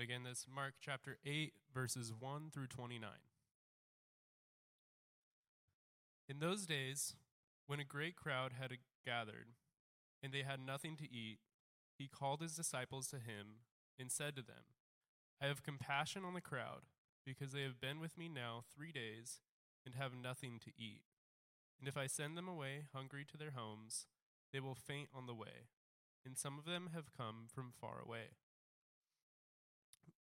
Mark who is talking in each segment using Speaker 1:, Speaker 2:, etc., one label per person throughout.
Speaker 1: Again, that's Mark chapter 8, verses 1 through 29. In those days, when a great crowd had gathered, and they had nothing to eat, he called his disciples to him and said to them, I have compassion on the crowd, because they have been with me now three days and have nothing to eat. And if I send them away hungry to their homes, they will faint on the way, and some of them have come from far away.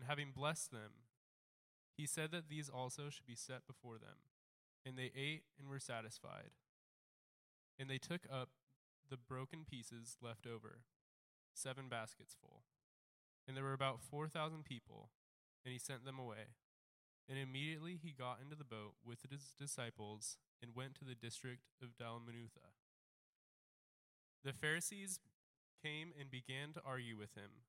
Speaker 1: And having blessed them, he said that these also should be set before them. And they ate and were satisfied. And they took up the broken pieces left over, seven baskets full. And there were about 4,000 people, and he sent them away. And immediately he got into the boat with his disciples and went to the district of Dalmanutha. The Pharisees came and began to argue with him,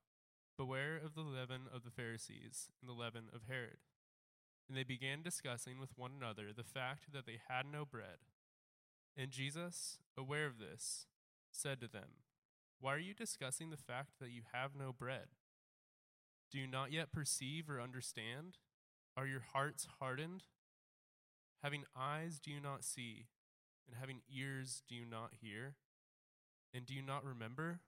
Speaker 1: beware of the leaven of the Pharisees and the leaven of Herod. And they began discussing with one another the fact that they had no bread. And Jesus, aware of this, said to them, Why are you discussing the fact that you have no bread? Do you not yet perceive or understand? Are your hearts hardened? Having eyes, do you not see? And having ears, do you not hear? And do you not remember?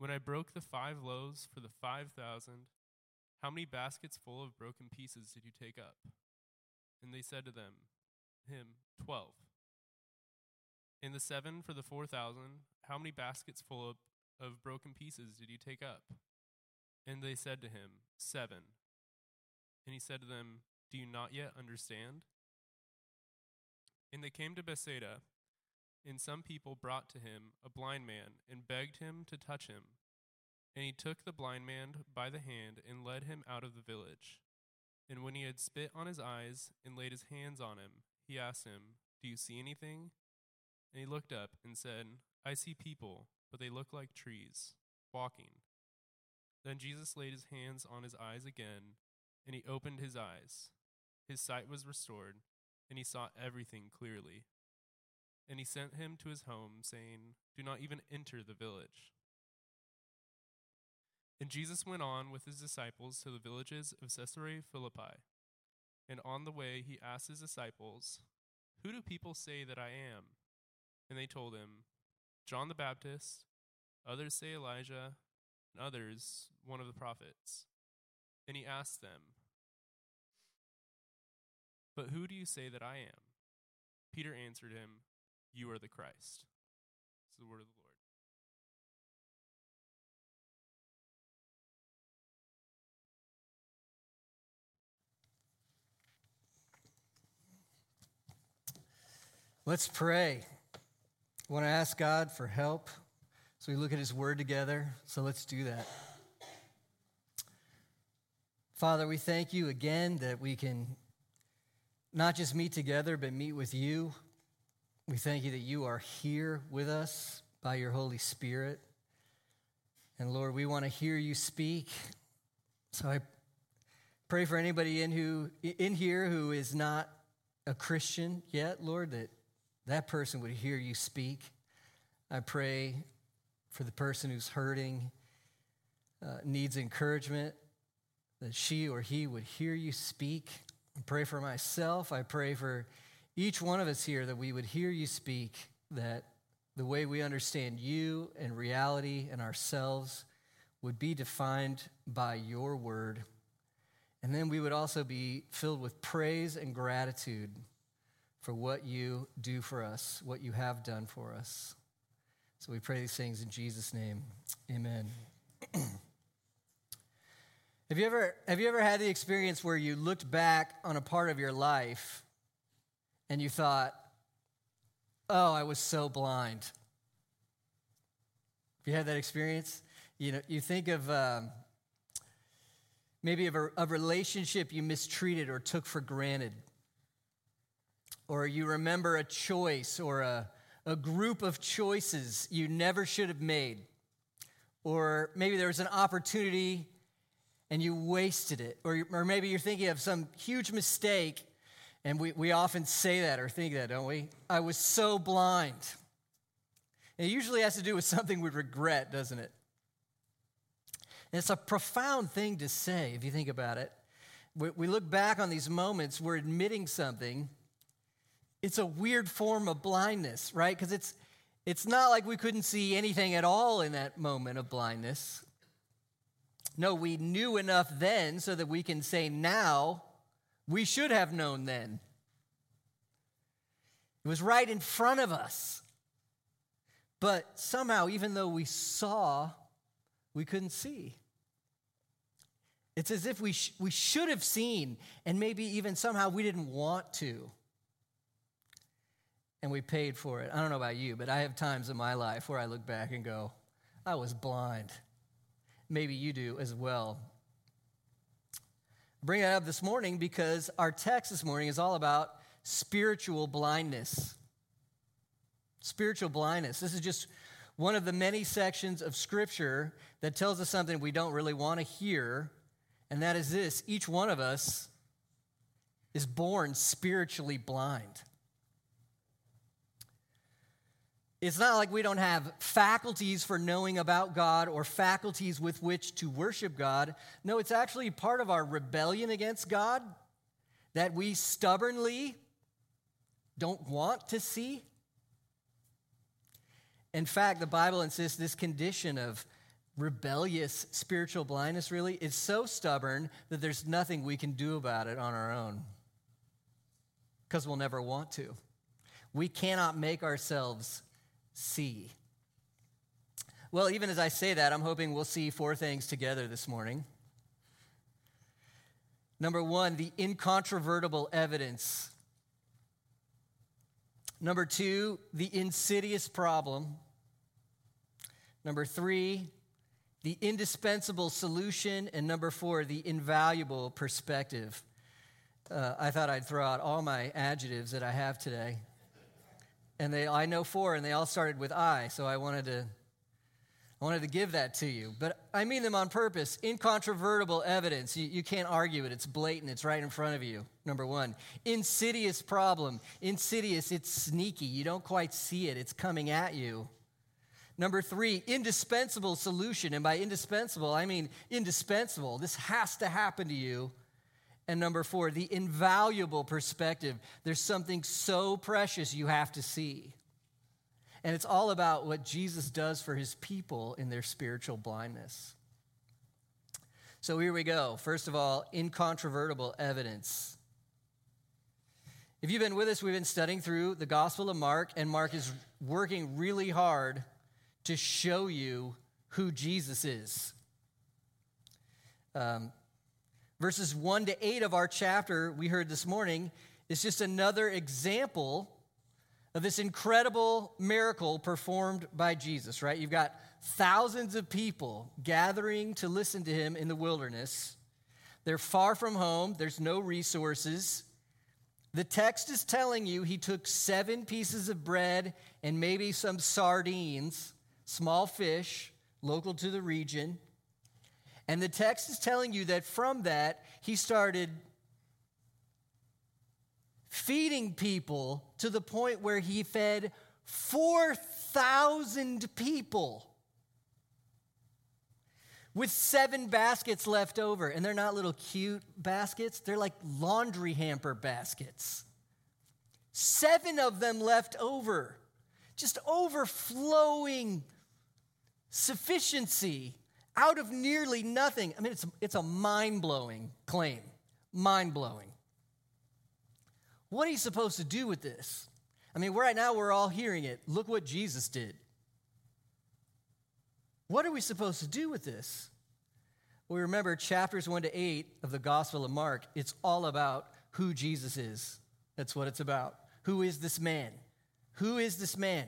Speaker 1: When I broke the five loaves for the five thousand, how many baskets full of broken pieces did you take up? And they said to them, Him, twelve. In the seven for the four thousand, how many baskets full of, of broken pieces did you take up? And they said to him, Seven. And he said to them, Do you not yet understand? And they came to Bethsaida, and some people brought to him a blind man and begged him to touch him. And he took the blind man by the hand and led him out of the village. And when he had spit on his eyes and laid his hands on him, he asked him, Do you see anything? And he looked up and said, I see people, but they look like trees, walking. Then Jesus laid his hands on his eyes again, and he opened his eyes. His sight was restored, and he saw everything clearly. And he sent him to his home, saying, Do not even enter the village. And Jesus went on with his disciples to the villages of Caesarea Philippi. And on the way he asked his disciples, Who do people say that I am? And they told him, John the Baptist, others say Elijah, and others one of the prophets. And he asked them, But who do you say that I am? Peter answered him, You are the Christ. It's the word of the Lord.
Speaker 2: Let's pray. I want to ask God for help so we look at His Word together. So let's do that. Father, we thank you again that we can not just meet together, but meet with you. We thank you that you are here with us by your Holy Spirit. And Lord, we want to hear you speak. So I pray for anybody in who in here who is not a Christian yet, Lord, that that person would hear you speak. I pray for the person who's hurting, uh, needs encouragement, that she or he would hear you speak. I pray for myself. I pray for each one of us here that we would hear you speak, that the way we understand you and reality and ourselves would be defined by your word. And then we would also be filled with praise and gratitude for what you do for us, what you have done for us. So we pray these things in Jesus' name. Amen. have, you ever, have you ever had the experience where you looked back on a part of your life and you thought, oh, I was so blind? Have you had that experience? You know, you think of um, maybe of a, a relationship you mistreated or took for granted, or you remember a choice or a, a group of choices you never should have made, or maybe there was an opportunity and you wasted it, or, or maybe you're thinking of some huge mistake, and we, we often say that or think that, don't we? I was so blind. it usually has to do with something we regret, doesn't it? And it's a profound thing to say if you think about it. We, we look back on these moments, we're admitting something. It's a weird form of blindness, right? Because it's, it's not like we couldn't see anything at all in that moment of blindness. No, we knew enough then so that we can say now, we should have known then. It was right in front of us. But somehow, even though we saw, we couldn't see. It's as if we, sh- we should have seen, and maybe even somehow we didn't want to. And we paid for it. I don't know about you, but I have times in my life where I look back and go, I was blind. Maybe you do as well. Bring it up this morning because our text this morning is all about spiritual blindness. Spiritual blindness. This is just one of the many sections of Scripture that tells us something we don't really want to hear, and that is this each one of us is born spiritually blind. It's not like we don't have faculties for knowing about God or faculties with which to worship God. No, it's actually part of our rebellion against God that we stubbornly don't want to see. In fact, the Bible insists this condition of rebellious spiritual blindness really is so stubborn that there's nothing we can do about it on our own because we'll never want to. We cannot make ourselves see. Well, even as I say that, I'm hoping we'll see four things together this morning. Number one, the incontrovertible evidence Number two, the insidious problem. Number three, the indispensable solution. And number four, the invaluable perspective. Uh, I thought I'd throw out all my adjectives that I have today. And they, I know four, and they all started with I, so I wanted to I wanted to give that to you, but I mean them on purpose. Incontrovertible evidence. You, you, can't argue it. It's blatant. It's right in front of you. Number one. Insidious problem. Insidious. It's sneaky. You don't quite see it. It's coming at you. Number three, indispensable solution. And by indispensable, I mean indispensable. This has to happen to you. And number four, the invaluable perspective. There's something so precious you have to see. And it's all about what Jesus does for his people in their spiritual blindness. So here we go. First of all, incontrovertible evidence. If you've been with us, we've been studying through the Gospel of Mark, and Mark is working really hard to show you who Jesus is. Um, verses 1 to 8 of our chapter we heard this morning is just another example of this incredible miracle performed by Jesus, right? You've got thousands of people gathering to listen to him in the wilderness. They're far from home, there's no resources. The text is telling you he took seven pieces of bread and maybe some sardines, small fish, local to the region. And the text is telling you that from that, he started feeding people to the point where he fed 4,000 people with seven baskets left over. And they're not little cute baskets, they're like laundry hamper baskets. Seven of them left over, just overflowing sufficiency out of nearly nothing. I mean, it's, it's a mind blowing claim mind blowing. What are you supposed to do with this? I mean, right now we're all hearing it. Look what Jesus did. What are we supposed to do with this? We remember chapters 1 to 8 of the Gospel of Mark, it's all about who Jesus is. That's what it's about. Who is this man? Who is this man?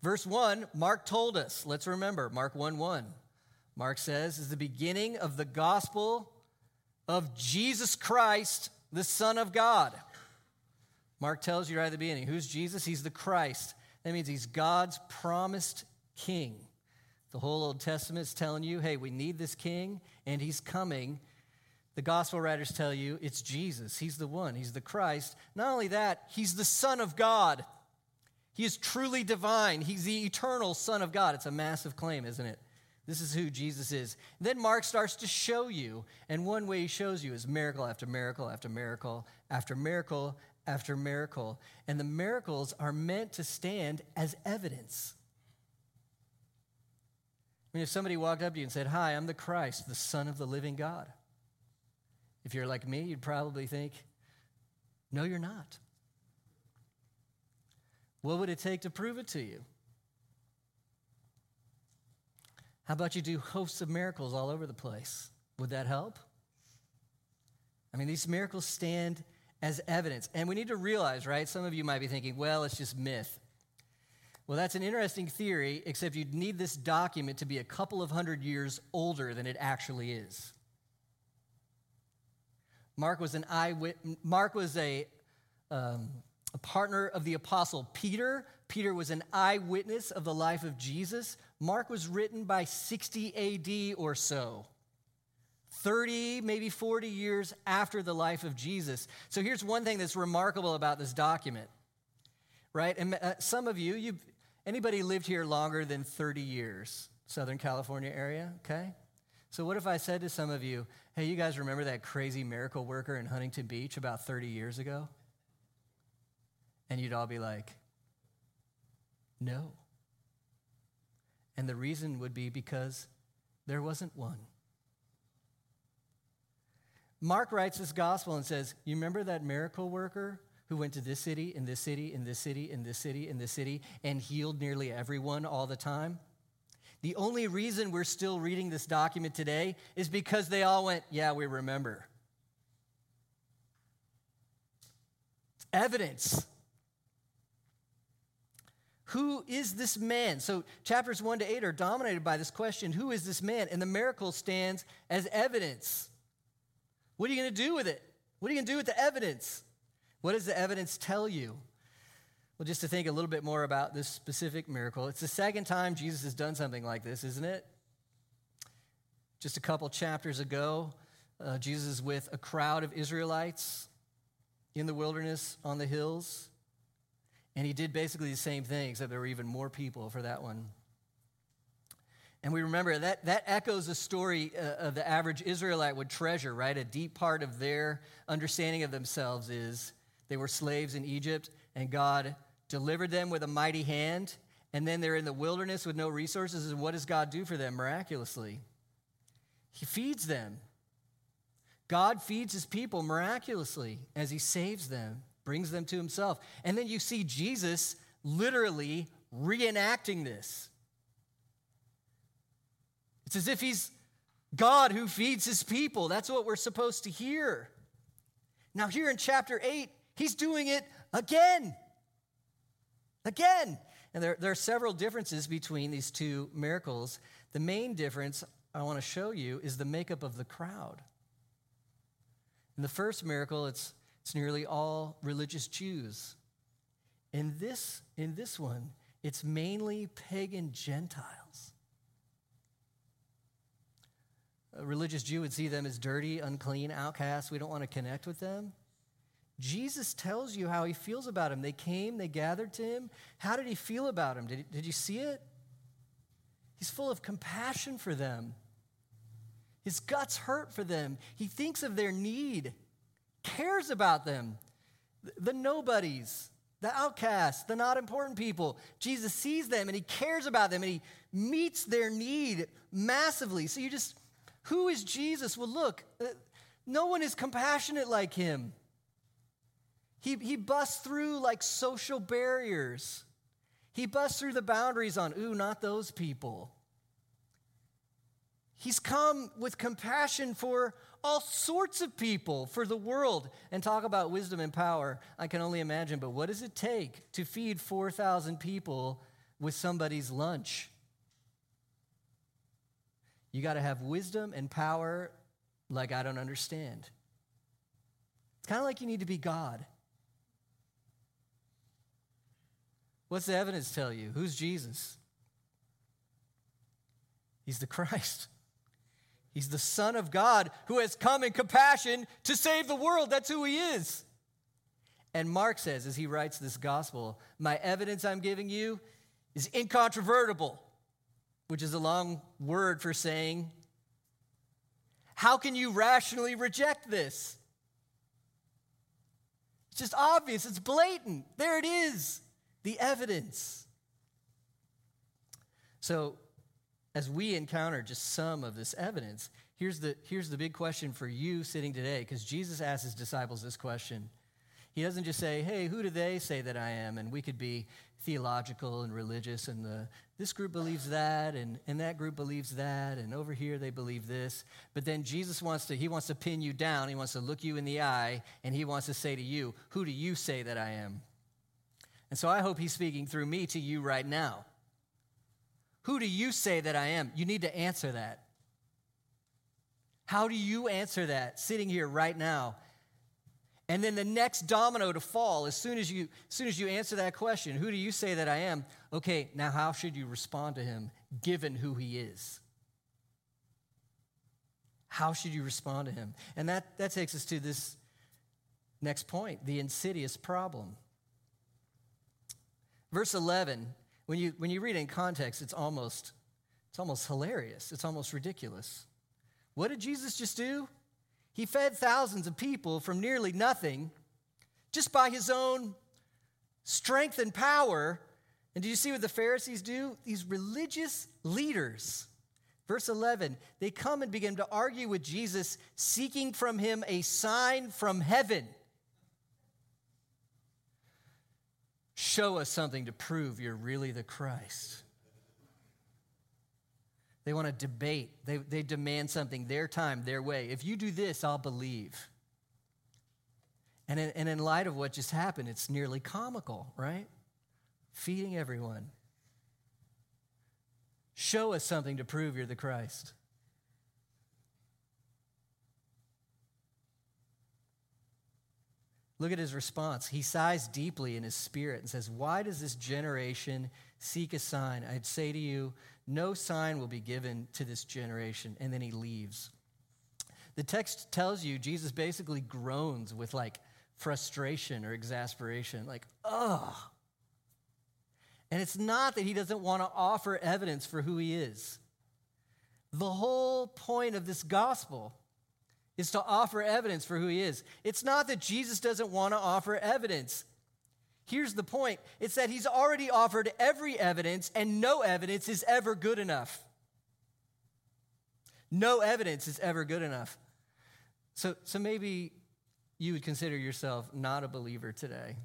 Speaker 2: Verse 1, Mark told us. Let's remember, Mark 1 1. Mark says, is the beginning of the gospel of Jesus Christ, the Son of God. Mark tells you right at the beginning who's Jesus? He's the Christ. That means he's God's promised king. The whole Old Testament is telling you, hey, we need this king, and he's coming. The gospel writers tell you it's Jesus. He's the one, he's the Christ. Not only that, he's the Son of God. He is truly divine. He's the eternal Son of God. It's a massive claim, isn't it? This is who Jesus is. Then Mark starts to show you, and one way he shows you is miracle after miracle after miracle after miracle after miracle. And the miracles are meant to stand as evidence. I mean, if somebody walked up to you and said, Hi, I'm the Christ, the Son of the living God, if you're like me, you'd probably think, No, you're not. What would it take to prove it to you? How about you do hosts of miracles all over the place? Would that help? I mean, these miracles stand as evidence. And we need to realize, right? Some of you might be thinking, well, it's just myth. Well, that's an interesting theory, except you'd need this document to be a couple of hundred years older than it actually is. Mark was an eyewitness. Mark was a, um, a partner of the apostle Peter. Peter was an eyewitness of the life of Jesus. Mark was written by 60 AD or so. 30, maybe 40 years after the life of Jesus. So here's one thing that's remarkable about this document, right? And uh, some of you, you anybody lived here longer than 30 years? Southern California area, okay? So what if I said to some of you, hey, you guys remember that crazy miracle worker in Huntington Beach about 30 years ago? And you'd all be like, no. And the reason would be because there wasn't one. Mark writes this gospel and says, You remember that miracle worker who went to this city, in this city, in this city, in this city, in this city, and healed nearly everyone all the time? The only reason we're still reading this document today is because they all went, Yeah, we remember. It's evidence. Who is this man? So, chapters 1 to 8 are dominated by this question Who is this man? And the miracle stands as evidence. What are you going to do with it? What are you going to do with the evidence? What does the evidence tell you? Well, just to think a little bit more about this specific miracle, it's the second time Jesus has done something like this, isn't it? Just a couple chapters ago, uh, Jesus is with a crowd of Israelites in the wilderness on the hills. And he did basically the same thing, except there were even more people for that one. And we remember that that echoes a story uh, of the average Israelite would treasure, right? A deep part of their understanding of themselves is they were slaves in Egypt, and God delivered them with a mighty hand, and then they're in the wilderness with no resources. And what does God do for them miraculously? He feeds them. God feeds his people miraculously as he saves them brings them to himself. And then you see Jesus literally reenacting this. It's as if he's God who feeds his people. That's what we're supposed to hear. Now, here in chapter 8, he's doing it again. Again. And there, there are several differences between these two miracles. The main difference I want to show you is the makeup of the crowd. In the first miracle, it's it's nearly all religious Jews. In this, in this one, it's mainly pagan Gentiles. A religious Jew would see them as dirty, unclean, outcasts. We don't want to connect with them. Jesus tells you how he feels about them. They came, they gathered to him. How did he feel about them? Did, did you see it? He's full of compassion for them. His guts hurt for them. He thinks of their need cares about them. The nobodies, the outcasts, the not important people. Jesus sees them and he cares about them and he meets their need massively. So you just, who is Jesus? Well, look, uh, No one is compassionate like him. He, he busts through like social barriers. He busts through the boundaries on, ooh, not those people. He's come with compassion for all sorts of people, for the world. And talk about wisdom and power. I can only imagine, but what does it take to feed 4,000 people with somebody's lunch? You got to have wisdom and power like I don't understand. It's kind of like you need to be God. What's the evidence tell you? Who's Jesus? He's the Christ. He's the Son of God who has come in compassion to save the world. That's who he is. And Mark says, as he writes this gospel, my evidence I'm giving you is incontrovertible, which is a long word for saying, how can you rationally reject this? It's just obvious, it's blatant. There it is, the evidence. So, as we encounter just some of this evidence, here's the, here's the big question for you sitting today, because Jesus asked his disciples this question. He doesn't just say, hey, who do they say that I am? And we could be theological and religious, and the, this group believes that, and, and that group believes that, and over here they believe this. But then Jesus wants to, he wants to pin you down, he wants to look you in the eye, and he wants to say to you, who do you say that I am? And so I hope he's speaking through me to you right now. Who do you say that I am? You need to answer that. How do you answer that sitting here right now? And then the next domino to fall as soon as you as soon as you answer that question, who do you say that I am? Okay, now how should you respond to him given who he is? How should you respond to him? And that, that takes us to this next point the insidious problem. Verse 11 when you, when you read in context, it's almost, it's almost hilarious. It's almost ridiculous. What did Jesus just do? He fed thousands of people from nearly nothing just by his own strength and power. And do you see what the Pharisees do? These religious leaders. Verse 11, they come and begin to argue with Jesus, seeking from him a sign from heaven. Show us something to prove you're really the Christ. They want to debate. They, they demand something their time, their way. If you do this, I'll believe. And in, and in light of what just happened, it's nearly comical, right? Feeding everyone. Show us something to prove you're the Christ. Look at his response. He sighs deeply in his spirit and says, Why does this generation seek a sign? I'd say to you, no sign will be given to this generation. And then he leaves. The text tells you Jesus basically groans with like frustration or exasperation, like, ugh. And it's not that he doesn't want to offer evidence for who he is. The whole point of this gospel is to offer evidence for who he is. It's not that Jesus doesn't want to offer evidence. Here's the point it's that he's already offered every evidence, and no evidence is ever good enough. No evidence is ever good enough. So, so maybe you would consider yourself not a believer today.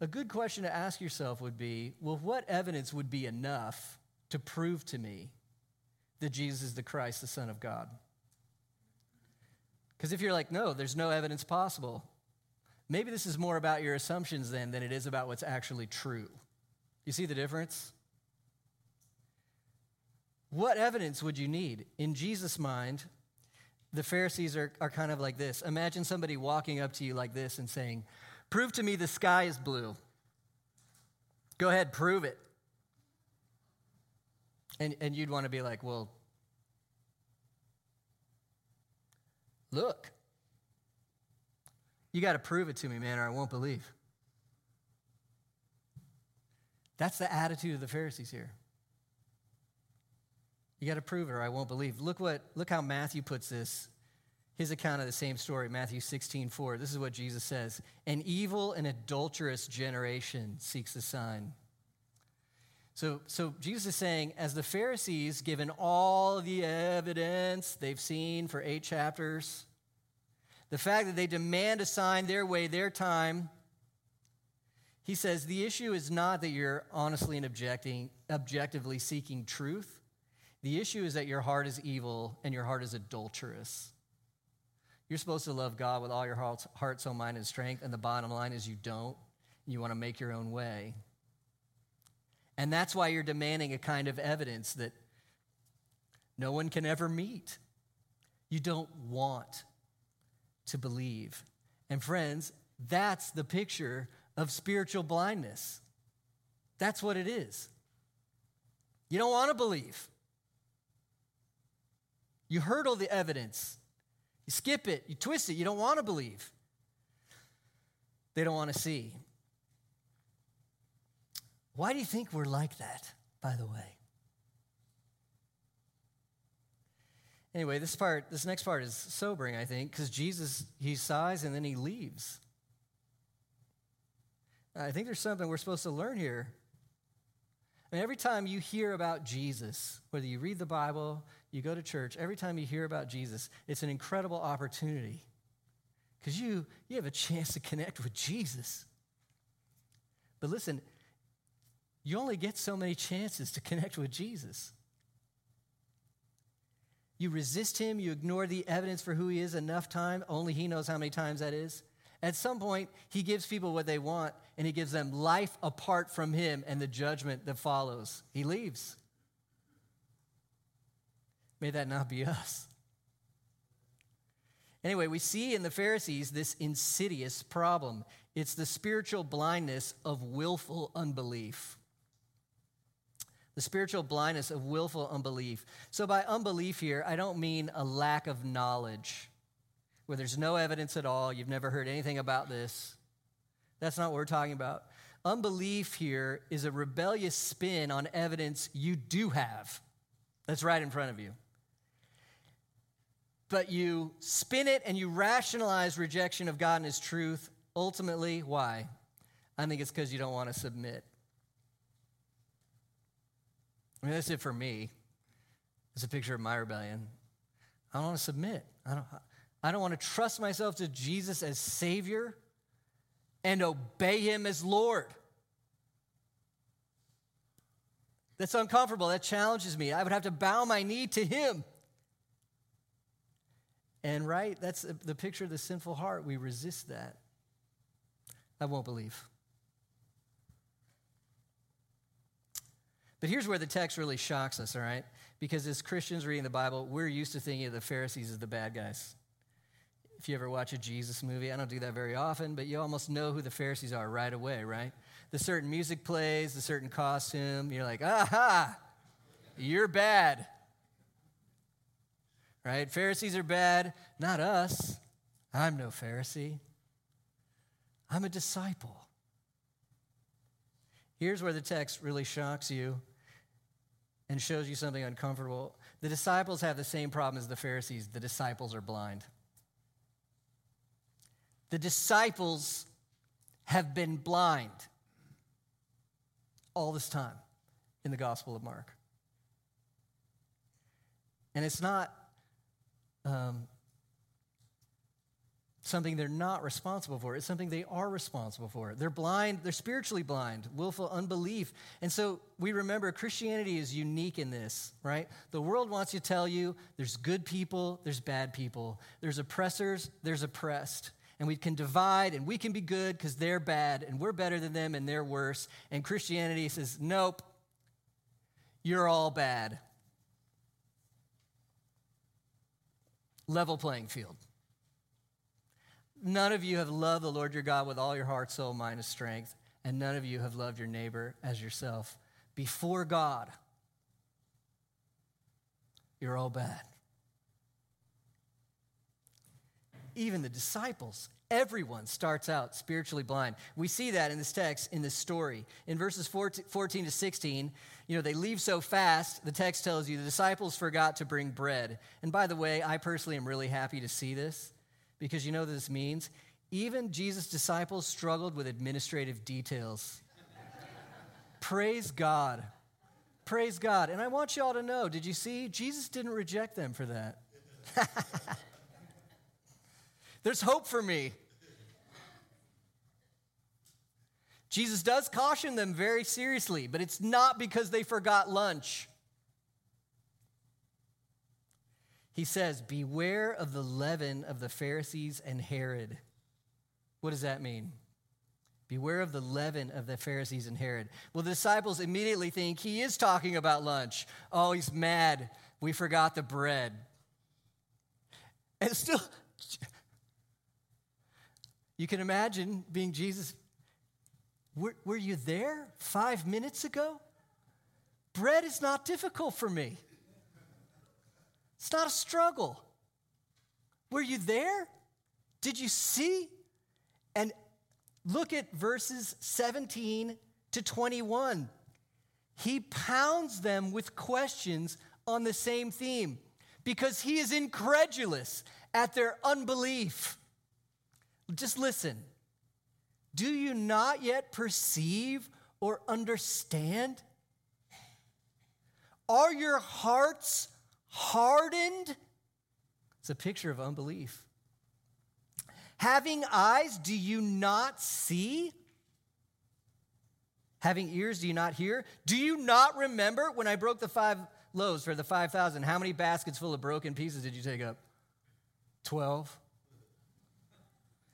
Speaker 2: A good question to ask yourself would be well, what evidence would be enough to prove to me that Jesus is the Christ, the Son of God? Because if you're like, no, there's no evidence possible, maybe this is more about your assumptions then than it is about what's actually true. You see the difference? What evidence would you need? In Jesus' mind, the Pharisees are, are kind of like this. Imagine somebody walking up to you like this and saying, Prove to me the sky is blue. Go ahead, prove it. And, and you'd want to be like, Well, Look. You got to prove it to me, man, or I won't believe. That's the attitude of the Pharisees here. You got to prove it or I won't believe. Look what look how Matthew puts this. His account of the same story, Matthew 16, 4. This is what Jesus says. An evil and adulterous generation seeks a sign. So, so Jesus is saying, as the Pharisees, given all the evidence they've seen for eight chapters, the fact that they demand a sign their way, their time. He says the issue is not that you're honestly and objecting, objectively seeking truth. The issue is that your heart is evil and your heart is adulterous. You're supposed to love God with all your heart, heart, soul, mind, and strength, and the bottom line is you don't. You want to make your own way. And that's why you're demanding a kind of evidence that no one can ever meet. You don't want to believe. And friends, that's the picture of spiritual blindness. That's what it is. You don't want to believe. You hurdle the evidence. You skip it, you twist it, you don't want to believe. They don't want to see. Why do you think we're like that, by the way? Anyway, this part, this next part is sobering, I think, because Jesus, he sighs and then he leaves. I think there's something we're supposed to learn here. I mean, every time you hear about Jesus, whether you read the Bible, you go to church, every time you hear about Jesus, it's an incredible opportunity because you, you have a chance to connect with Jesus. But listen, you only get so many chances to connect with Jesus. You resist him, you ignore the evidence for who he is enough time, only he knows how many times that is. At some point, he gives people what they want, and he gives them life apart from him and the judgment that follows. He leaves. May that not be us. Anyway, we see in the Pharisees this insidious problem. It's the spiritual blindness of willful unbelief the spiritual blindness of willful unbelief. So, by unbelief here, I don't mean a lack of knowledge, where there's no evidence at all, you've never heard anything about this. That's not what we're talking about. Unbelief here is a rebellious spin on evidence you do have. That's right in front of you. But you spin it and you rationalize rejection of God and His truth. Ultimately, why? I think it's because you don't want to submit. I mean, that's it for me. It's a picture of my rebellion. I don't want to submit. I don't, I don't want to trust myself to Jesus as Savior and obey Him as Lord. That's uncomfortable. That challenges me. I would have to bow my knee to Him. And right, that's the picture of the sinful heart. We resist that. I won't believe. But here's where the text really shocks us, all right? Because as Christians reading the Bible, we're used to thinking of the Pharisees as the bad guys. If you ever watch a Jesus movie, I don't do that very often, but you almost know who the Pharisees are right away, right? The certain music plays, the certain costume, you're like, aha, you're bad. Right? Pharisees are bad, not us. I'm no Pharisee. I'm a disciple. Here's where the text really shocks you and shows you something uncomfortable. The disciples have the same problem as the Pharisees the disciples are blind. The disciples have been blind all this time in the Gospel of Mark. And it's not um, something they're not responsible for. It's something they are responsible for. They're blind, they're spiritually blind, willful unbelief. And so we remember Christianity is unique in this, right? The world wants to tell you there's good people, there's bad people, there's oppressors, there's oppressed. And we can divide and we can be good because they're bad and we're better than them and they're worse. And Christianity says, nope, you're all bad. Level playing field. None of you have loved the Lord your God with all your heart, soul, mind, and strength, and none of you have loved your neighbor as yourself. Before God, you're all bad. Even the disciples, everyone starts out spiritually blind. We see that in this text, in this story. In verses 14 to 16, you know, they leave so fast, the text tells you the disciples forgot to bring bread. And by the way, I personally am really happy to see this because you know what this means? Even Jesus' disciples struggled with administrative details. Praise God. Praise God. And I want you all to know did you see? Jesus didn't reject them for that. There's hope for me. Jesus does caution them very seriously, but it's not because they forgot lunch. He says, Beware of the leaven of the Pharisees and Herod. What does that mean? Beware of the leaven of the Pharisees and Herod. Well, the disciples immediately think he is talking about lunch. Oh, he's mad. We forgot the bread. And still, you can imagine being Jesus. Were, were you there five minutes ago? Bread is not difficult for me. It's not a struggle. Were you there? Did you see? And look at verses 17 to 21. He pounds them with questions on the same theme because he is incredulous at their unbelief. Just listen. Do you not yet perceive or understand? Are your hearts hardened? It's a picture of unbelief. Having eyes, do you not see? Having ears, do you not hear? Do you not remember when I broke the five loaves for the 5,000? How many baskets full of broken pieces did you take up? 12.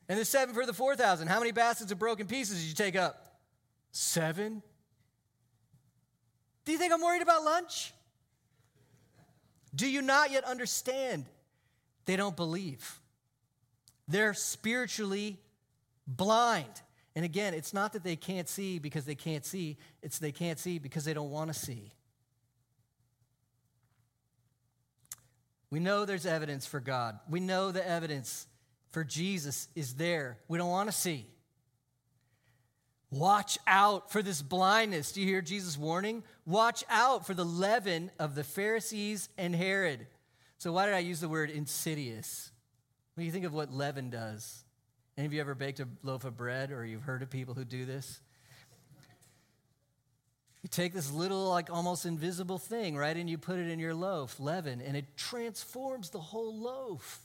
Speaker 2: And the seven for the 4,000. How many baskets of broken pieces did you take up? Seven. Do you think I'm worried about lunch? Do you not yet understand? They don't believe. They're spiritually blind. And again, it's not that they can't see because they can't see, it's they can't see because they don't want to see. We know there's evidence for God. We know the evidence for Jesus is there. We don't want to see. Watch out for this blindness. Do you hear Jesus' warning? Watch out for the leaven of the Pharisees and Herod. So, why did I use the word insidious? When you think of what leaven does, any of you ever baked a loaf of bread or you've heard of people who do this? You take this little, like almost invisible thing, right, and you put it in your loaf, leaven, and it transforms the whole loaf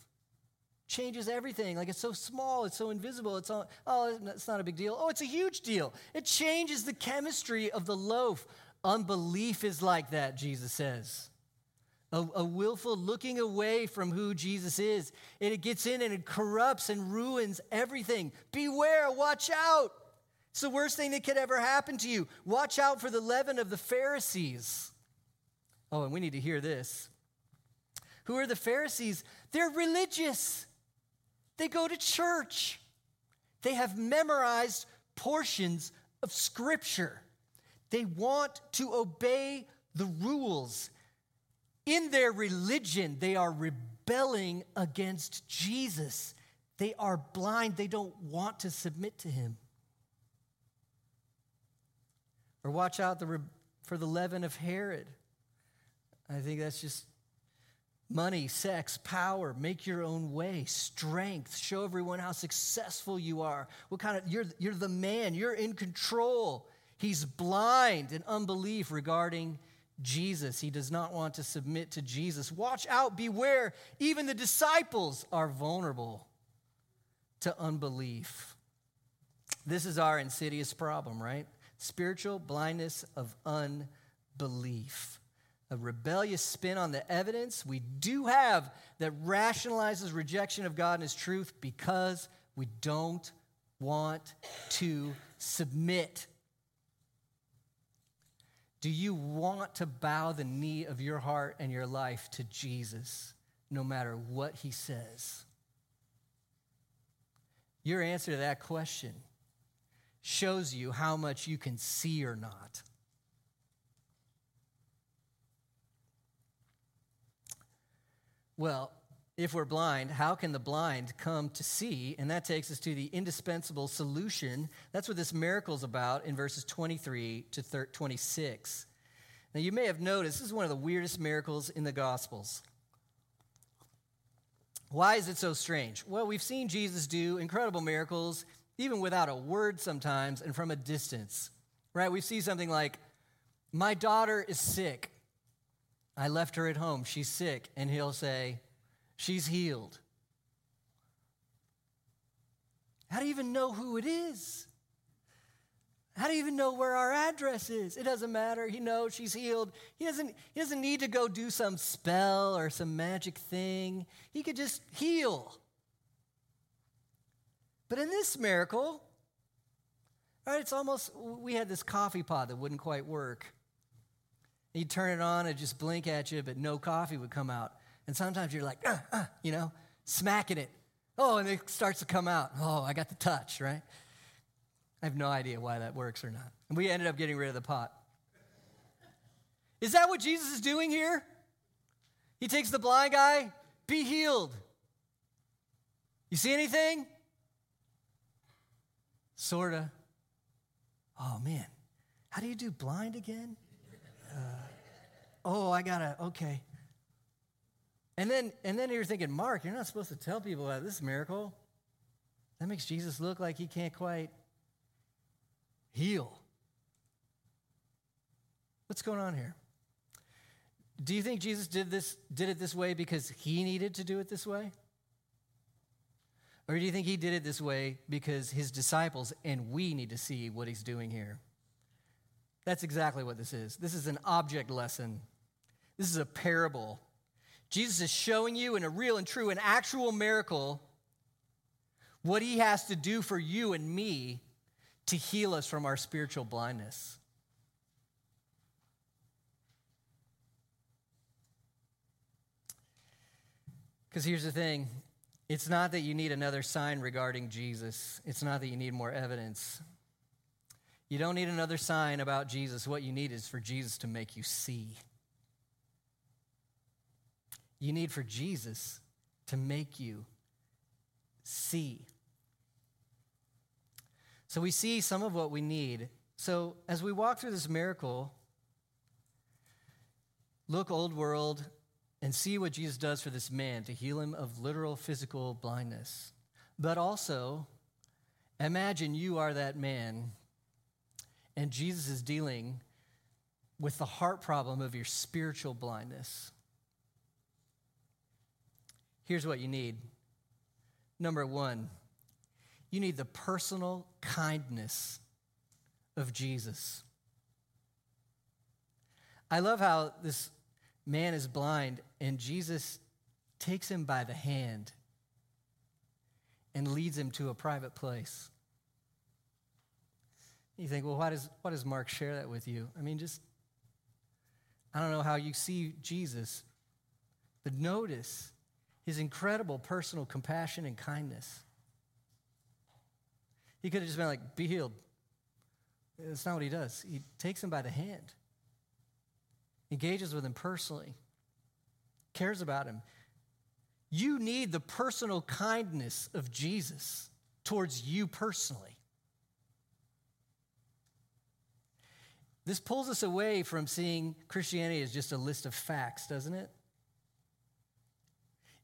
Speaker 2: changes everything. Like it's so small, it's so invisible. It's all, oh, it's not a big deal. Oh, it's a huge deal. It changes the chemistry of the loaf. Unbelief is like that, Jesus says. A, a willful looking away from who Jesus is. And it gets in and it corrupts and ruins everything. Beware, watch out. It's the worst thing that could ever happen to you. Watch out for the leaven of the Pharisees. Oh, and we need to hear this. Who are the Pharisees? They're religious. They go to church. They have memorized portions of Scripture. They want to obey the rules. In their religion, they are rebelling against Jesus. They are blind. They don't want to submit to him. Or watch out for the leaven of Herod. I think that's just money, sex, power, make your own way, strength, show everyone how successful you are. What kind of you're you're the man, you're in control. He's blind in unbelief regarding Jesus. He does not want to submit to Jesus. Watch out, beware. Even the disciples are vulnerable to unbelief. This is our insidious problem, right? Spiritual blindness of unbelief a rebellious spin on the evidence we do have that rationalizes rejection of God and His truth because we don't want to submit. Do you want to bow the knee of your heart and your life to Jesus no matter what He says? Your answer to that question shows you how much you can see or not. Well, if we're blind, how can the blind come to see? And that takes us to the indispensable solution. That's what this miracle is about in verses 23 to 26. Now, you may have noticed this is one of the weirdest miracles in the Gospels. Why is it so strange? Well, we've seen Jesus do incredible miracles, even without a word sometimes and from a distance, right? We see something like, My daughter is sick. I left her at home. She's sick. And he'll say, She's healed. How do you even know who it is? How do you even know where our address is? It doesn't matter. He knows she's healed. He doesn't, he doesn't need to go do some spell or some magic thing. He could just heal. But in this miracle, right, it's almost, we had this coffee pot that wouldn't quite work. You'd turn it on and just blink at you, but no coffee would come out. And sometimes you're like, uh, uh, you know, smacking it. Oh, and it starts to come out. Oh, I got the touch, right? I have no idea why that works or not. And we ended up getting rid of the pot. Is that what Jesus is doing here? He takes the blind guy, be healed. You see anything? Sorta. Oh man, how do you do blind again? Uh, oh, I gotta, okay. And then, and then you're thinking, Mark, you're not supposed to tell people about this miracle. That makes Jesus look like he can't quite heal. What's going on here? Do you think Jesus did this did it this way because he needed to do it this way? Or do you think he did it this way because his disciples and we need to see what he's doing here? That's exactly what this is. This is an object lesson. This is a parable. Jesus is showing you in a real and true and actual miracle what he has to do for you and me to heal us from our spiritual blindness. Because here's the thing it's not that you need another sign regarding Jesus, it's not that you need more evidence. You don't need another sign about Jesus. What you need is for Jesus to make you see. You need for Jesus to make you see. So we see some of what we need. So as we walk through this miracle, look, old world, and see what Jesus does for this man to heal him of literal physical blindness. But also, imagine you are that man, and Jesus is dealing with the heart problem of your spiritual blindness. Here's what you need. Number one, you need the personal kindness of Jesus. I love how this man is blind and Jesus takes him by the hand and leads him to a private place. You think, well, why does, why does Mark share that with you? I mean, just, I don't know how you see Jesus, but notice his incredible personal compassion and kindness. He could have just been like, be healed. That's not what he does. He takes him by the hand, engages with him personally, cares about him. You need the personal kindness of Jesus towards you personally. This pulls us away from seeing Christianity as just a list of facts, doesn't it?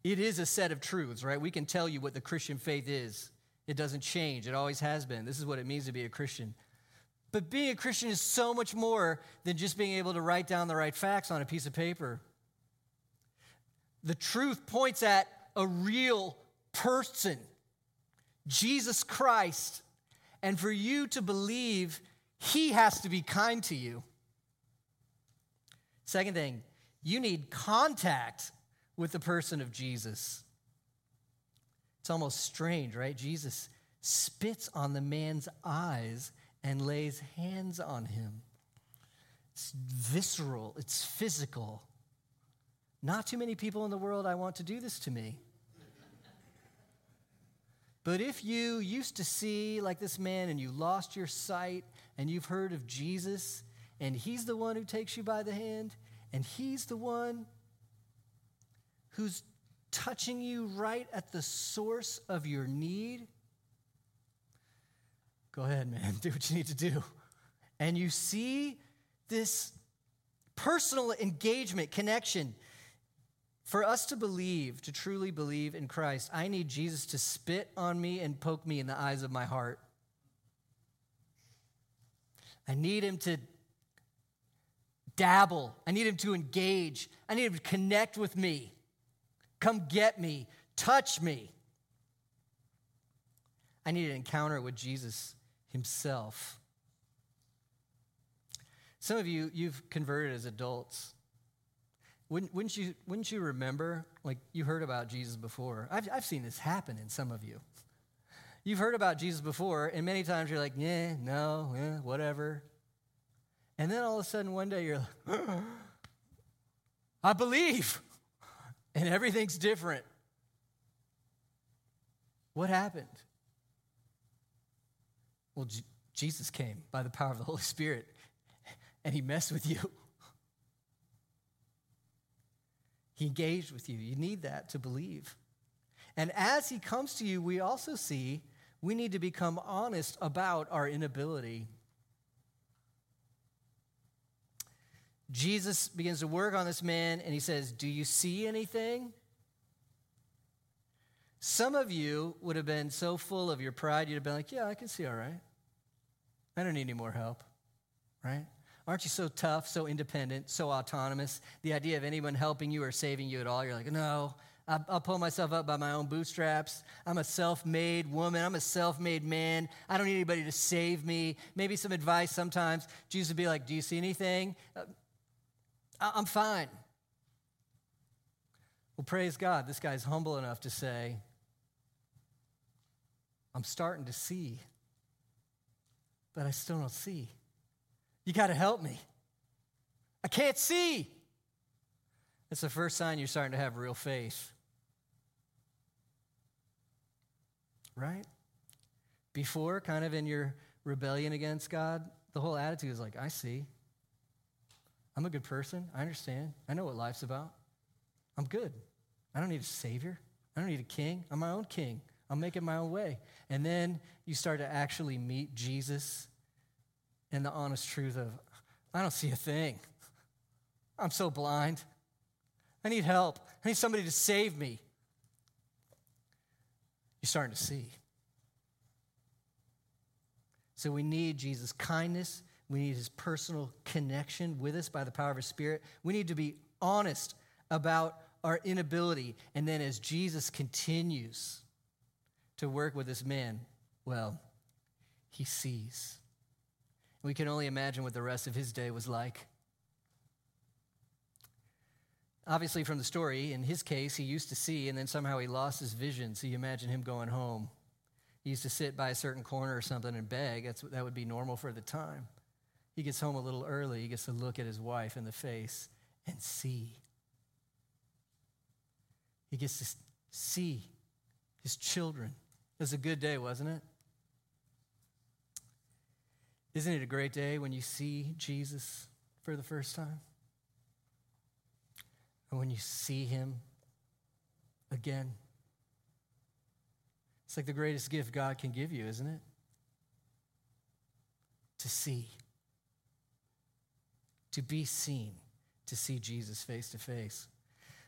Speaker 2: It is a set of truths, right? We can tell you what the Christian faith is. It doesn't change, it always has been. This is what it means to be a Christian. But being a Christian is so much more than just being able to write down the right facts on a piece of paper. The truth points at a real person, Jesus Christ. And for you to believe, he has to be kind to you. Second thing, you need contact with the person of Jesus. It's almost strange, right? Jesus spits on the man's eyes and lays hands on him. It's visceral, it's physical. Not too many people in the world I want to do this to me. But if you used to see like this man and you lost your sight and you've heard of Jesus and he's the one who takes you by the hand and he's the one who's touching you right at the source of your need, go ahead, man, do what you need to do. And you see this personal engagement, connection. For us to believe, to truly believe in Christ, I need Jesus to spit on me and poke me in the eyes of my heart. I need him to dabble. I need him to engage. I need him to connect with me. Come get me, touch me. I need an encounter with Jesus himself. Some of you, you've converted as adults. Wouldn't, wouldn't, you, wouldn't you remember, like you heard about Jesus before? I've, I've seen this happen in some of you. You've heard about Jesus before, and many times you're like, yeah, no, eh, whatever. And then all of a sudden one day you're like, I believe. And everything's different. What happened? Well, J- Jesus came by the power of the Holy Spirit and he messed with you. He engaged with you. You need that to believe. And as he comes to you, we also see we need to become honest about our inability. Jesus begins to work on this man and he says, Do you see anything? Some of you would have been so full of your pride, you'd have been like, Yeah, I can see all right. I don't need any more help, right? Aren't you so tough, so independent, so autonomous? The idea of anyone helping you or saving you at all, you're like, no, I'll, pull myself up by my own bootstraps. I'm a self made woman. I'm a self made man. I don't need anybody to save me. Maybe some advice sometimes. Jesus would be like, Do you see anything? Uh, I'm fine. Well, praise God, this guy's humble enough to say, I'm starting to see, but I still don't see. You got to help me. I can't see. That's the first sign you're starting to have real faith. Right? Before, kind of in your rebellion against God, the whole attitude is like, I see. I'm a good person. I understand. I know what life's about. I'm good. I don't need a savior. I don't need a king. I'm my own king. I'm making my own way. And then you start to actually meet Jesus and the honest truth of, I don't see a thing. I'm so blind. I need help. I need somebody to save me. You're starting to see. So we need Jesus' kindness. We need his personal connection with us by the power of his spirit. We need to be honest about our inability. And then as Jesus continues to work with this man, well, he sees. We can only imagine what the rest of his day was like. Obviously, from the story, in his case, he used to see and then somehow he lost his vision. So you imagine him going home. He used to sit by a certain corner or something and beg. That's, that would be normal for the time. He gets home a little early. He gets to look at his wife in the face and see. He gets to see his children. It was a good day, wasn't it? Isn't it a great day when you see Jesus for the first time? And when you see him again? It's like the greatest gift God can give you, isn't it? To see, to be seen, to see Jesus face to face.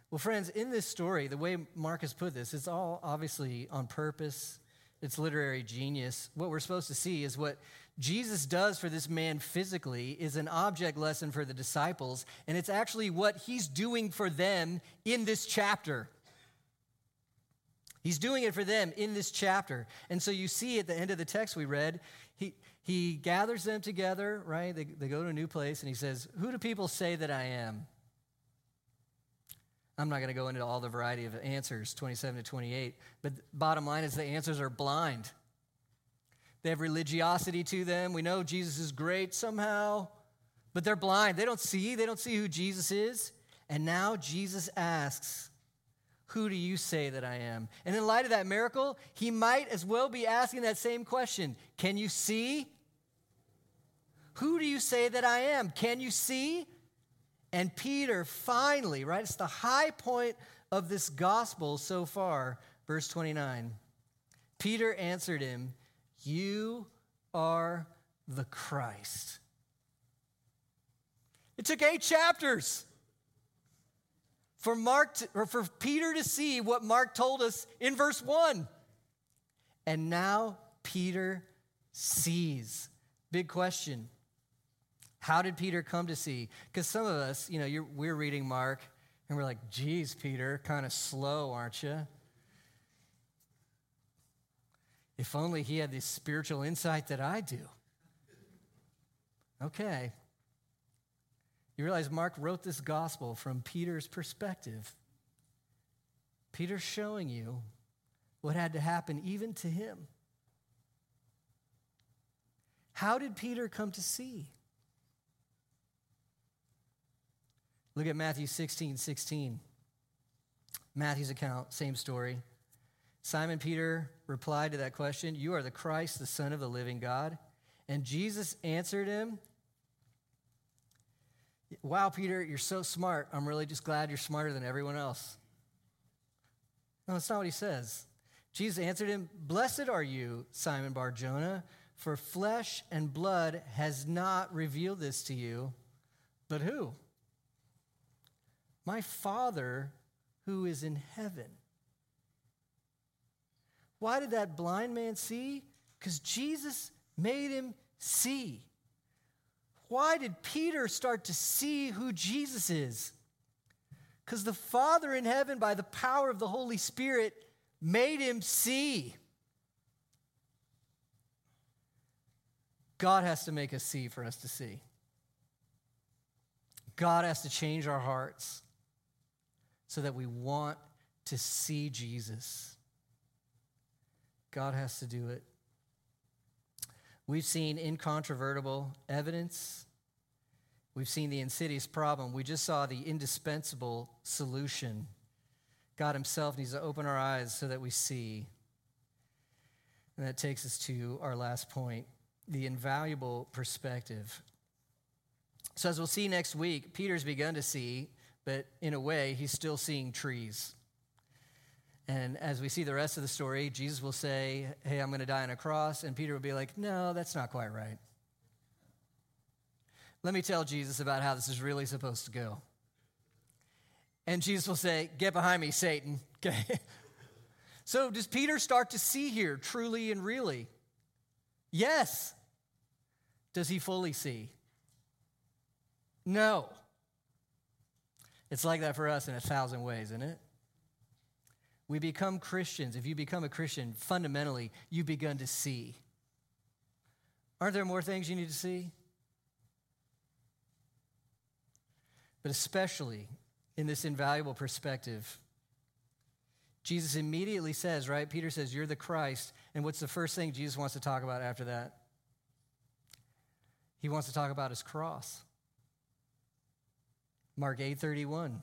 Speaker 2: Well, friends, in this story, the way Mark has put this, it's all obviously on purpose. It's literary genius. What we're supposed to see is what Jesus does for this man physically is an object lesson for the disciples, and it's actually what he's doing for them in this chapter. He's doing it for them in this chapter. And so you see at the end of the text we read, he, he gathers them together, right? They, they go to a new place, and he says, Who do people say that I am? I'm not going to go into all the variety of answers, 27 to 28, but bottom line is the answers are blind. They have religiosity to them. We know Jesus is great somehow, but they're blind. They don't see. They don't see who Jesus is. And now Jesus asks, Who do you say that I am? And in light of that miracle, he might as well be asking that same question Can you see? Who do you say that I am? Can you see? And Peter finally, right? It's the high point of this gospel so far, verse 29. Peter answered him, you are the Christ. It took eight chapters for Mark to, or for Peter to see what Mark told us in verse 1. And now Peter sees. Big question. How did Peter come to see? Because some of us, you know, we're reading Mark and we're like, geez, Peter, kind of slow, aren't you? If only he had this spiritual insight that I do. Okay. You realize Mark wrote this gospel from Peter's perspective. Peter's showing you what had to happen even to him. How did Peter come to see? Look at Matthew 16 16. Matthew's account, same story. Simon Peter replied to that question You are the Christ, the Son of the living God. And Jesus answered him, Wow, Peter, you're so smart. I'm really just glad you're smarter than everyone else. No, that's not what he says. Jesus answered him, Blessed are you, Simon Bar Jonah, for flesh and blood has not revealed this to you, but who? My Father who is in heaven. Why did that blind man see? Because Jesus made him see. Why did Peter start to see who Jesus is? Because the Father in heaven, by the power of the Holy Spirit, made him see. God has to make us see for us to see. God has to change our hearts so that we want to see Jesus. God has to do it. We've seen incontrovertible evidence. We've seen the insidious problem. We just saw the indispensable solution. God Himself needs to open our eyes so that we see. And that takes us to our last point the invaluable perspective. So, as we'll see next week, Peter's begun to see, but in a way, he's still seeing trees. And as we see the rest of the story, Jesus will say, Hey, I'm going to die on a cross. And Peter will be like, No, that's not quite right. Let me tell Jesus about how this is really supposed to go. And Jesus will say, Get behind me, Satan. Okay? so does Peter start to see here truly and really? Yes. Does he fully see? No. It's like that for us in a thousand ways, isn't it? We become Christians. If you become a Christian, fundamentally, you've begun to see. Aren't there more things you need to see? But especially in this invaluable perspective, Jesus immediately says, right? Peter says, You're the Christ. And what's the first thing Jesus wants to talk about after that? He wants to talk about his cross. Mark 8 31.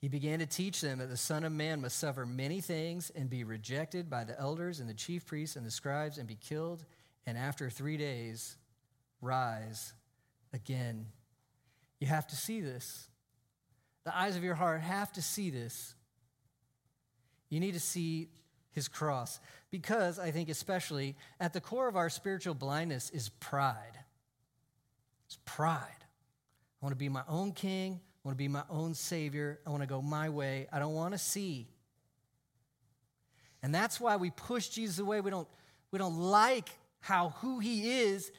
Speaker 2: He began to teach them that the Son of Man must suffer many things and be rejected by the elders and the chief priests and the scribes and be killed, and after three days, rise again. You have to see this. The eyes of your heart have to see this. You need to see his cross. Because I think, especially, at the core of our spiritual blindness is pride. It's pride. I want to be my own king. I want to be my own savior. I want to go my way. I don't want to see. And that's why we push Jesus away. We don't, we don't like how who he is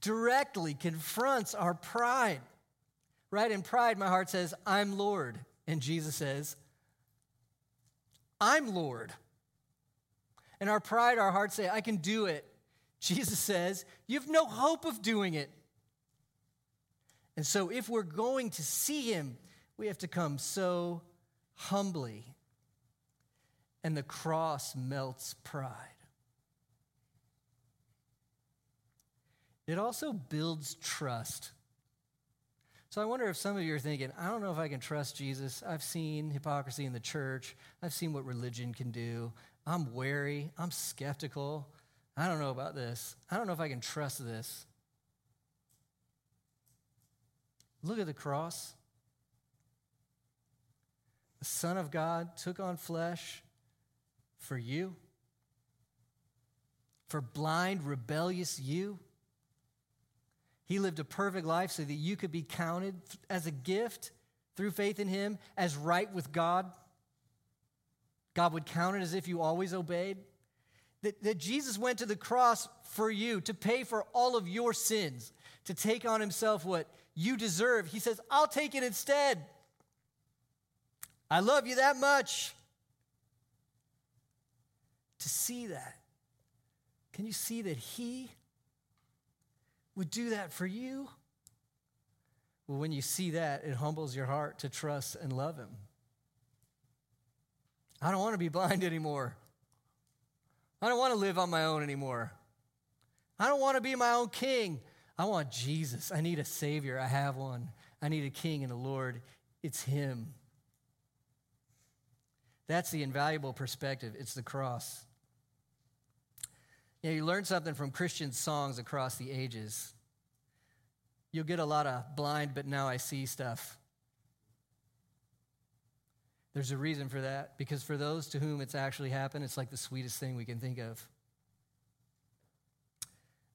Speaker 2: directly confronts our pride. Right? In pride, my heart says, I'm Lord. And Jesus says, I'm Lord. In our pride, our hearts say, I can do it. Jesus says, You have no hope of doing it. And so, if we're going to see him, we have to come so humbly. And the cross melts pride. It also builds trust. So I wonder if some of you are thinking, I don't know if I can trust Jesus. I've seen hypocrisy in the church, I've seen what religion can do. I'm wary, I'm skeptical. I don't know about this. I don't know if I can trust this. Look at the cross. The Son of God took on flesh for you, for blind, rebellious you. He lived a perfect life so that you could be counted as a gift through faith in Him as right with God. God would count it as if you always obeyed. That, that Jesus went to the cross for you to pay for all of your sins, to take on Himself what you deserve. He says, I'll take it instead. I love you that much. to see that? Can you see that He would do that for you? Well, when you see that, it humbles your heart to trust and love Him. I don't want to be blind anymore. I don't want to live on my own anymore. I don't want to be my own king. I want Jesus. I need a Savior. I have one. I need a King and a Lord. It's Him. That's the invaluable perspective. It's the cross. You, know, you learn something from Christian songs across the ages. You'll get a lot of blind, but now I see stuff. There's a reason for that, because for those to whom it's actually happened, it's like the sweetest thing we can think of.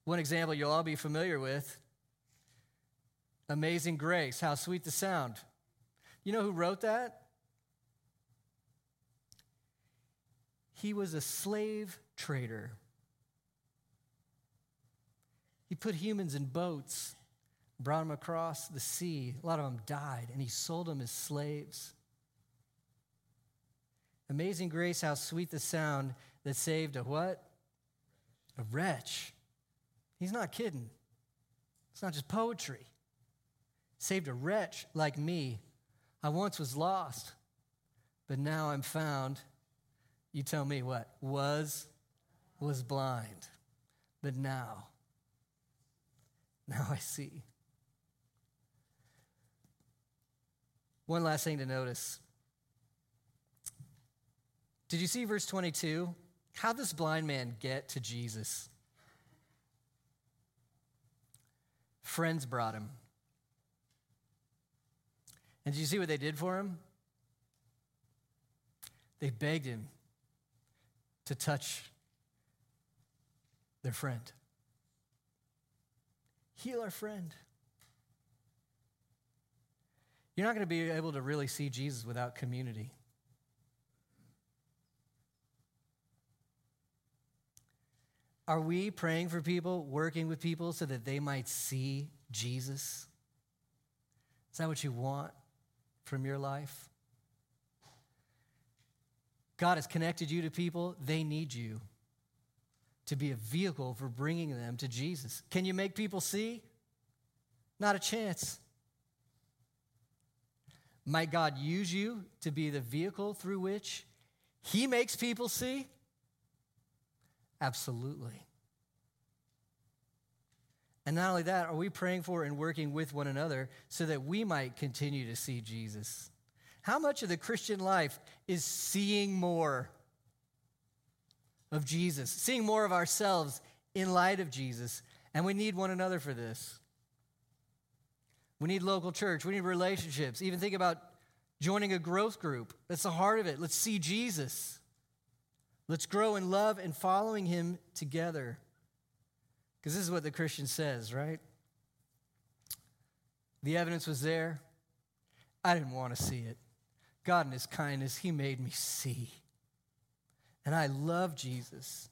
Speaker 2: One example you'll all be familiar with Amazing Grace, how sweet the sound. You know who wrote that? He was a slave trader. He put humans in boats, brought them across the sea. A lot of them died, and he sold them as slaves. Amazing grace, how sweet the sound that saved a what? A wretch. He's not kidding. It's not just poetry. Saved a wretch like me. I once was lost, but now I'm found. You tell me what? Was was blind, but now now I see. One last thing to notice. Did you see verse 22? How this blind man get to Jesus? Friends brought him. And did you see what they did for him? They begged him to touch their friend. Heal our friend. You're not going to be able to really see Jesus without community. Are we praying for people, working with people so that they might see Jesus? Is that what you want from your life? God has connected you to people, they need you to be a vehicle for bringing them to Jesus. Can you make people see? Not a chance. Might God use you to be the vehicle through which He makes people see? Absolutely. And not only that, are we praying for and working with one another so that we might continue to see Jesus? How much of the Christian life is seeing more of Jesus, seeing more of ourselves in light of Jesus? And we need one another for this. We need local church, we need relationships. Even think about joining a growth group. That's the heart of it. Let's see Jesus. Let's grow in love and following him together. Because this is what the Christian says, right? The evidence was there. I didn't want to see it. God, in his kindness, he made me see. And I love Jesus,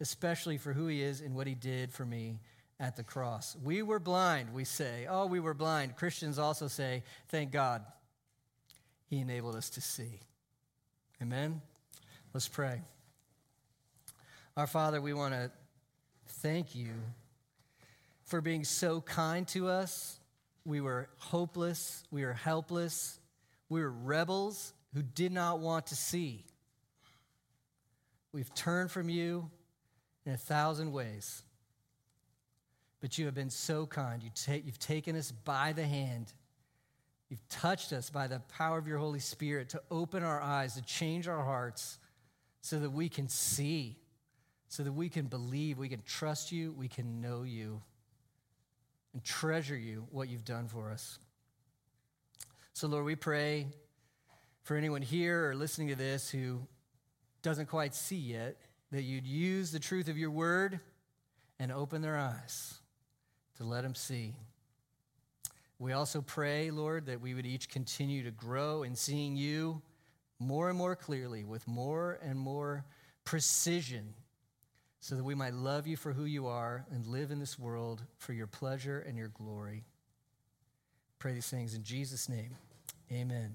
Speaker 2: especially for who he is and what he did for me at the cross. We were blind, we say. Oh, we were blind. Christians also say, thank God he enabled us to see. Amen? Let's pray. Our Father, we want to thank you for being so kind to us. We were hopeless, we were helpless, we were rebels who did not want to see. We've turned from you in a thousand ways. But you have been so kind. You you've taken us by the hand. You've touched us by the power of your Holy Spirit to open our eyes, to change our hearts so that we can see so that we can believe, we can trust you, we can know you, and treasure you, what you've done for us. So, Lord, we pray for anyone here or listening to this who doesn't quite see yet, that you'd use the truth of your word and open their eyes to let them see. We also pray, Lord, that we would each continue to grow in seeing you more and more clearly with more and more precision so that we might love you for who you are and live in this world for your pleasure and your glory. Pray these things in Jesus' name. Amen.